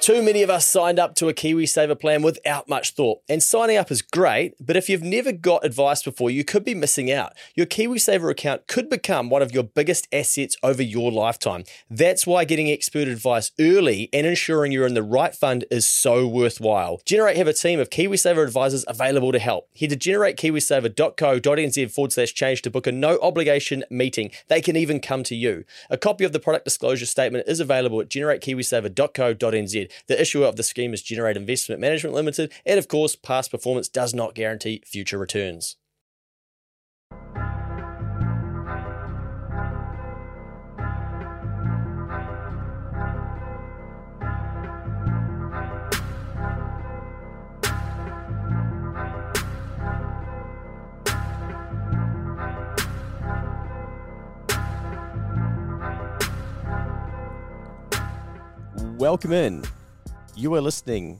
Too many of us signed up to a KiwiSaver plan without much thought. And signing up is great, but if you've never got advice before, you could be missing out. Your KiwiSaver account could become one of your biggest assets over your lifetime. That's why getting expert advice early and ensuring you're in the right fund is so worthwhile. Generate have a team of KiwiSaver advisors available to help. Head to generatekiwisaver.co.nz forward slash change to book a no obligation meeting. They can even come to you. A copy of the product disclosure statement is available at generatekiwisaver.co.nz. The issuer of the scheme is Generate Investment Management Limited, and of course, past performance does not guarantee future returns. Welcome in. You are listening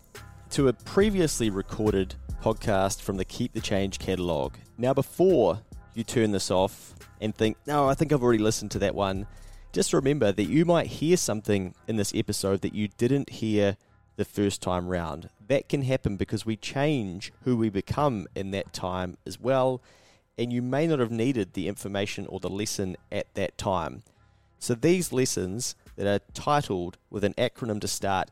to a previously recorded podcast from the Keep the Change catalogue. Now, before you turn this off and think, no, I think I've already listened to that one, just remember that you might hear something in this episode that you didn't hear the first time round. That can happen because we change who we become in that time as well, and you may not have needed the information or the lesson at that time. So, these lessons that are titled with an acronym to start,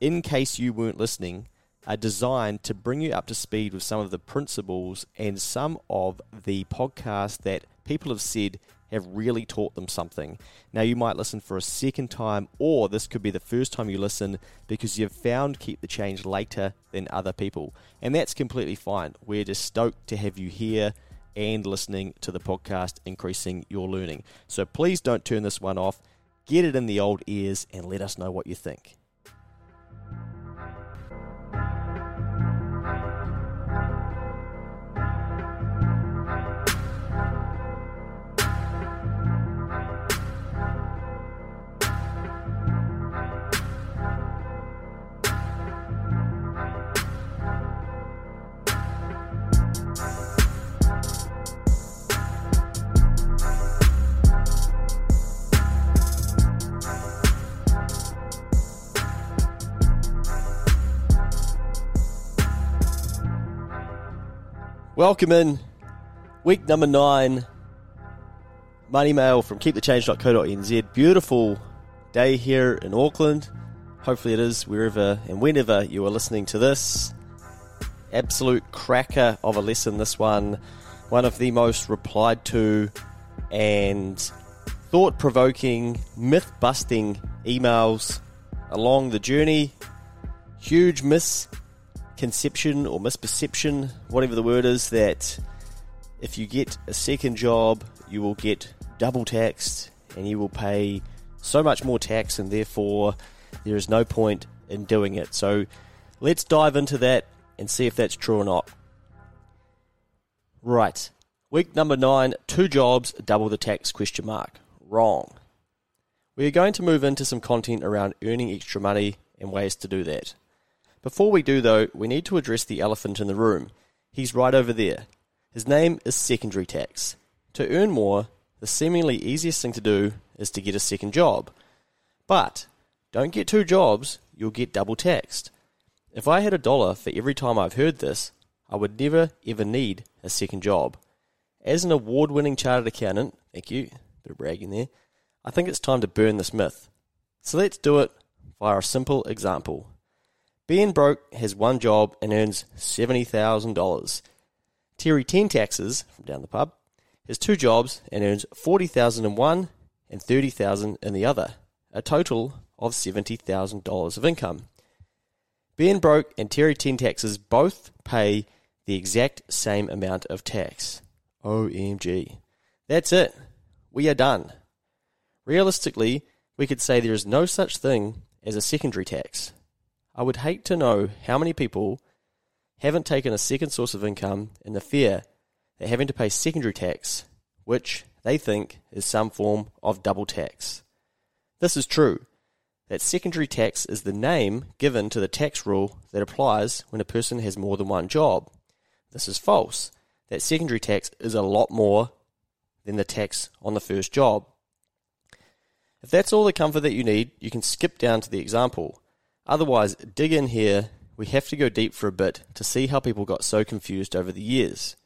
in case you weren't listening, are designed to bring you up to speed with some of the principles and some of the podcasts that people have said have really taught them something. Now, you might listen for a second time, or this could be the first time you listen because you've found Keep the Change later than other people. And that's completely fine. We're just stoked to have you here and listening to the podcast, increasing your learning. So please don't turn this one off. Get it in the old ears and let us know what you think. Welcome in. Week number nine. Money mail from keepthechange.co.nz. Beautiful day here in Auckland. Hopefully, it is wherever and whenever you are listening to this. Absolute cracker of a lesson, this one. One of the most replied to and thought provoking, myth busting emails along the journey. Huge miss conception or misperception, whatever the word is, that if you get a second job, you will get double taxed and you will pay so much more tax, and therefore there is no point in doing it. So let's dive into that and see if that's true or not. Right. Week number nine, two jobs, double the tax question mark. Wrong. We are going to move into some content around earning extra money and ways to do that. Before we do, though, we need to address the elephant in the room. He's right over there. His name is secondary tax. To earn more, the seemingly easiest thing to do is to get a second job. But don't get two jobs, you'll get double taxed. If I had a dollar for every time I've heard this, I would never ever need a second job. As an award winning chartered accountant, thank you, bit of bragging there, I think it's time to burn this myth. So let's do it via a simple example. Ben Broke has one job and earns $70,000. Terry Ten Taxes, from down the pub, has two jobs and earns 40000 in one and 30000 in the other, a total of $70,000 of income. Ben Broke and Terry Ten Taxes both pay the exact same amount of tax. OMG. That's it. We are done. Realistically, we could say there is no such thing as a secondary tax. I would hate to know how many people haven't taken a second source of income in the fear that having to pay secondary tax, which they think is some form of double tax. This is true. that secondary tax is the name given to the tax rule that applies when a person has more than one job. This is false. That secondary tax is a lot more than the tax on the first job. If that's all the comfort that you need, you can skip down to the example. Otherwise, dig in here. We have to go deep for a bit to see how people got so confused over the years.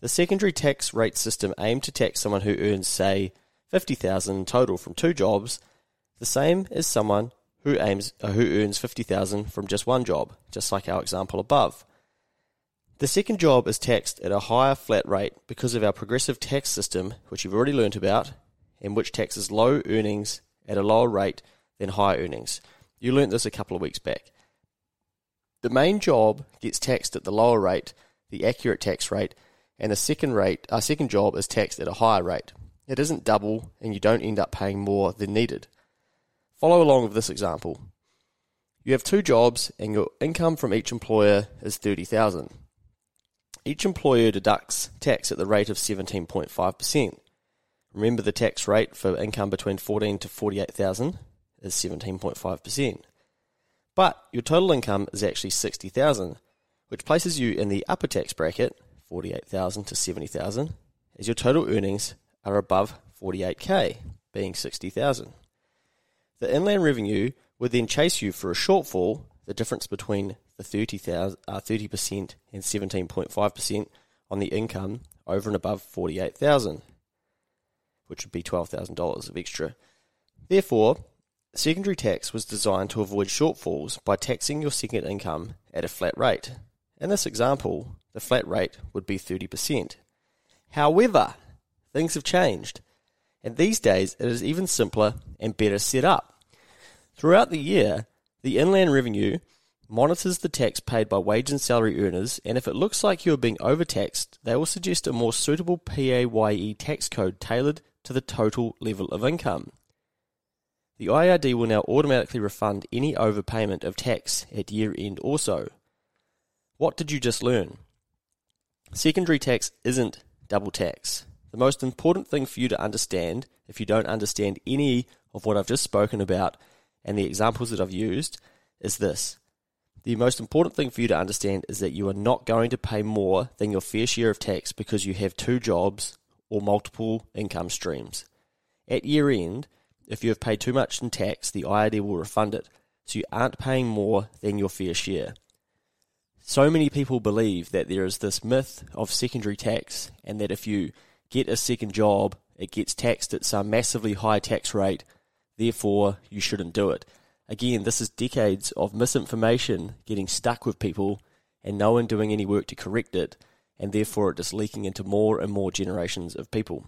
The secondary tax rate system aimed to tax someone who earns, say, 50,000 total from two jobs the same as someone who aims uh, who earns 50,000 from just one job, just like our example above. The second job is taxed at a higher flat rate because of our progressive tax system, which you've already learnt about, and which taxes low earnings at a lower rate than high earnings. You learnt this a couple of weeks back. The main job gets taxed at the lower rate, the accurate tax rate, and the second rate, our second job is taxed at a higher rate. It isn't double, and you don't end up paying more than needed. Follow along with this example. You have two jobs and your income from each employer is 30,000. Each employer deducts tax at the rate of 17.5%. Remember the tax rate for income between 14 to 48,000 is 17.5%. But your total income is actually 60,000, which places you in the upper tax bracket, 48,000 to 70,000, as your total earnings are above 48k, being 60,000. The inland revenue would then chase you for a shortfall, the difference between the 30, uh, 30% and 17.5% on the income over and above 48,000, which would be $12,000 of extra. Therefore, secondary tax was designed to avoid shortfalls by taxing your second income at a flat rate. In this example, the flat rate would be 30%. However, things have changed. And these days, it is even simpler and better set up. Throughout the year, the Inland Revenue monitors the tax paid by wage and salary earners, and if it looks like you are being overtaxed, they will suggest a more suitable PAYE tax code tailored to the total level of income. The IRD will now automatically refund any overpayment of tax at year end also. What did you just learn? Secondary tax isn't double tax. The most important thing for you to understand, if you don't understand any of what I've just spoken about and the examples that I've used, is this. The most important thing for you to understand is that you are not going to pay more than your fair share of tax because you have two jobs or multiple income streams. At year end, if you have paid too much in tax, the IRD will refund it, so you aren't paying more than your fair share. So many people believe that there is this myth of secondary tax and that if you get a second job, it gets taxed at some massively high tax rate, therefore you shouldn't do it. Again, this is decades of misinformation getting stuck with people and no one doing any work to correct it, and therefore it just leaking into more and more generations of people.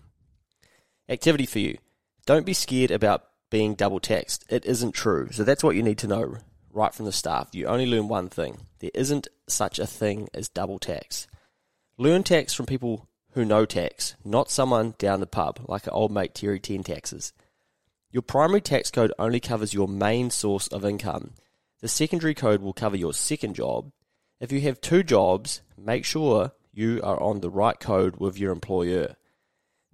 Activity for you. Don't be scared about being double taxed. It isn't true. So that's what you need to know right from the start. You only learn one thing. There isn't such a thing as double tax. Learn tax from people who know tax, not someone down the pub like an old mate Terry 10 taxes. Your primary tax code only covers your main source of income. The secondary code will cover your second job. If you have two jobs, make sure you are on the right code with your employer.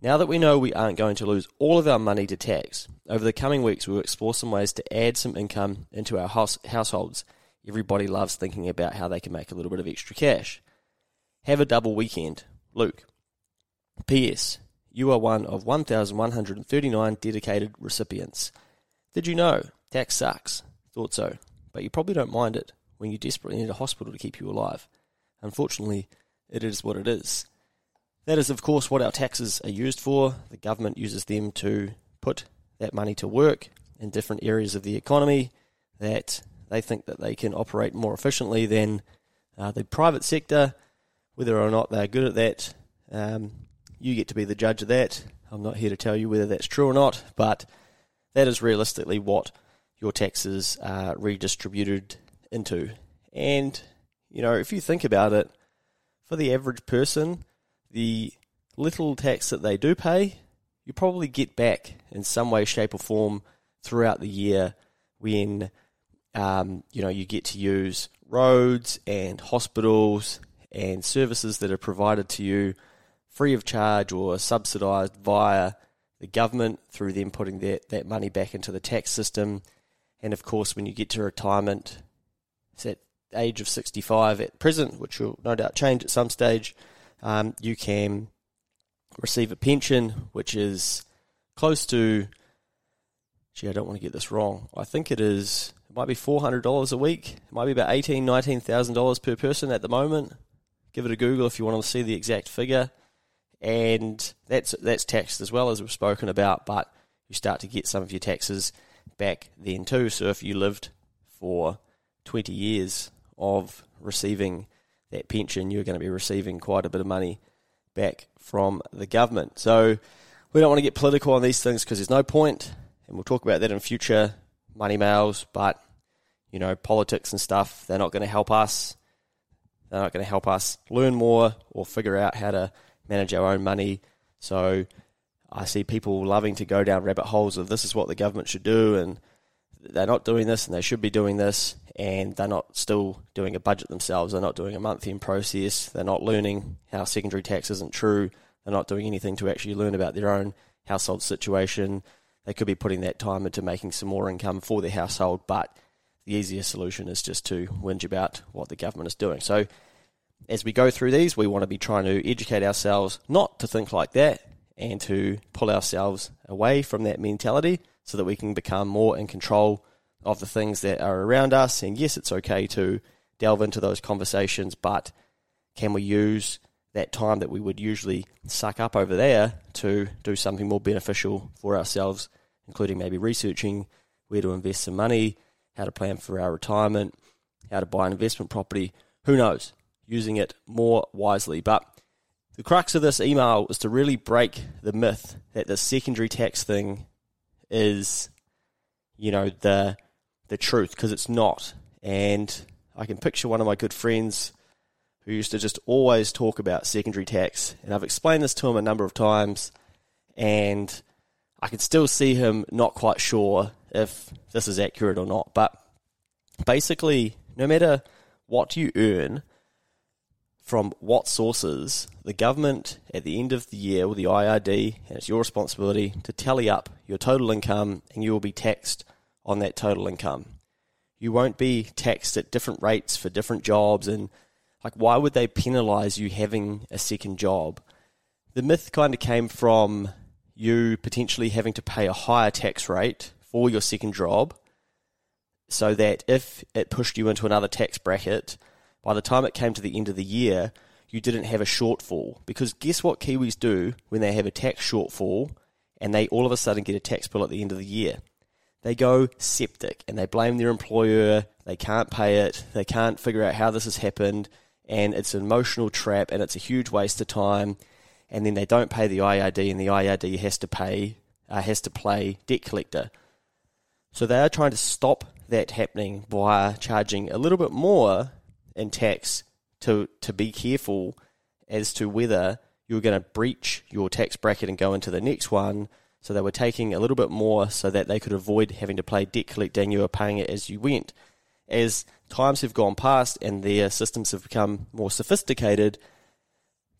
Now that we know we aren't going to lose all of our money to tax, over the coming weeks we will explore some ways to add some income into our house, households. Everybody loves thinking about how they can make a little bit of extra cash. Have a double weekend. Luke. P.S. You are one of 1,139 dedicated recipients. Did you know? Tax sucks. Thought so. But you probably don't mind it when you desperately need a hospital to keep you alive. Unfortunately, it is what it is. That is, of course, what our taxes are used for. The government uses them to put that money to work in different areas of the economy that they think that they can operate more efficiently than uh, the private sector. Whether or not they're good at that, um, you get to be the judge of that. I'm not here to tell you whether that's true or not, but that is realistically what your taxes are redistributed into. And, you know, if you think about it, for the average person, the little tax that they do pay, you probably get back in some way, shape, or form throughout the year when um, you know you get to use roads and hospitals and services that are provided to you free of charge or subsidised via the government through them putting that, that money back into the tax system. And of course, when you get to retirement, it's at age of 65 at present, which will no doubt change at some stage, um, you can receive a pension, which is close to, gee, I don't want to get this wrong. I think it is, it might be $400 a week. It might be about $18,000, $19,000 per person at the moment. Give it a Google if you want to see the exact figure. And that's, that's taxed as well as we've spoken about, but you start to get some of your taxes back then too. So if you lived for 20 years of receiving that pension, you're going to be receiving quite a bit of money back from the government. So we don't want to get political on these things because there's no point, and we'll talk about that in future money mails. But you know, politics and stuff, they're not going to help us. They're not going to help us learn more or figure out how to manage our own money. So I see people loving to go down rabbit holes of this is what the government should do, and they're not doing this, and they should be doing this, and they're not still doing a budget themselves. They're not doing a month end process. They're not learning how secondary tax isn't true. They're not doing anything to actually learn about their own household situation. They could be putting that time into making some more income for their household, but the easiest solution is just to whinge about what the government is doing. So, as we go through these, we want to be trying to educate ourselves not to think like that and to pull ourselves away from that mentality so that we can become more in control of the things that are around us. And yes, it's okay to delve into those conversations, but can we use that time that we would usually suck up over there to do something more beneficial for ourselves, including maybe researching where to invest some money, how to plan for our retirement, how to buy an investment property. Who knows? Using it more wisely. But the crux of this email is to really break the myth that the secondary tax thing is, you know, the the truth because it's not. And I can picture one of my good friends who used to just always talk about secondary tax, and I've explained this to him a number of times, and I can still see him not quite sure if this is accurate or not. But basically, no matter what you earn from what sources, the government at the end of the year with the IRD, and it's your responsibility to tally up your total income, and you will be taxed on that total income. You won't be taxed at different rates for different jobs, and like, why would they penalize you having a second job? The myth kind of came from you potentially having to pay a higher tax rate for your second job so that if it pushed you into another tax bracket, by the time it came to the end of the year, you didn't have a shortfall. Because guess what Kiwis do when they have a tax shortfall and they all of a sudden get a tax bill at the end of the year? They go septic and they blame their employer. They can't pay it. They can't figure out how this has happened. And it's an emotional trap and it's a huge waste of time. And then they don't pay the IRD and the IRD has to pay, uh, has to play debt collector. So they are trying to stop that happening by charging a little bit more in tax to to be careful as to whether you're going to breach your tax bracket and go into the next one. So they were taking a little bit more so that they could avoid having to play debt collector and you were paying it as you went. As times have gone past and their systems have become more sophisticated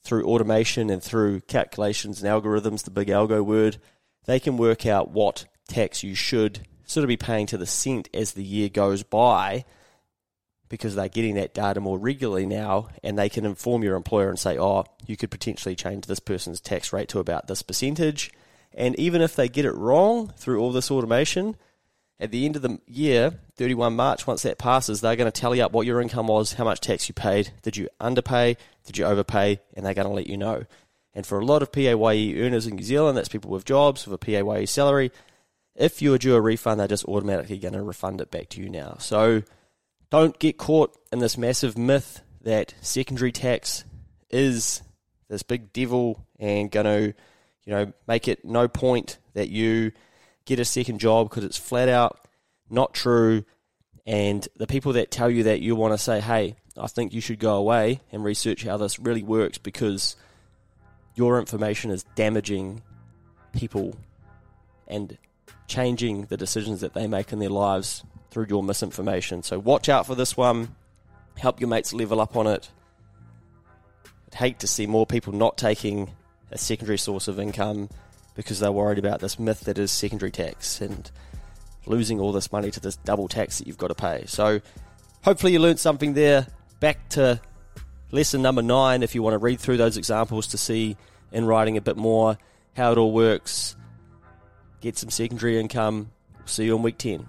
through automation and through calculations and algorithms, the big algo word, they can work out what tax you should sort of be paying to the cent as the year goes by because they're getting that data more regularly now and they can inform your employer and say, oh, you could potentially change this person's tax rate to about this percentage. And even if they get it wrong through all this automation, at the end of the year, 31 March, once that passes, they're going to tally up what your income was, how much tax you paid, did you underpay, did you overpay, and they're going to let you know. And for a lot of PAYE earners in New Zealand, that's people with jobs with a PAYE salary, if you are due a refund, they're just automatically going to refund it back to you now. So don't get caught in this massive myth that secondary tax is this big devil and going to, you know, make it no point that you get a second job because it's flat out not true. And the people that tell you that you want to say, hey, I think you should go away and research how this really works because your information is damaging people and changing the decisions that they make in their lives through your misinformation. So watch out for this one. Help your mates level up on it. I'd hate to see more people not taking a secondary source of income because they're worried about this myth that is secondary tax. And losing all this money to this double tax that you've got to pay. So hopefully you learned something there. Back to lesson number nine if you want to read through those examples to see in writing a bit more how it all works. Get some secondary income. See you on week 10.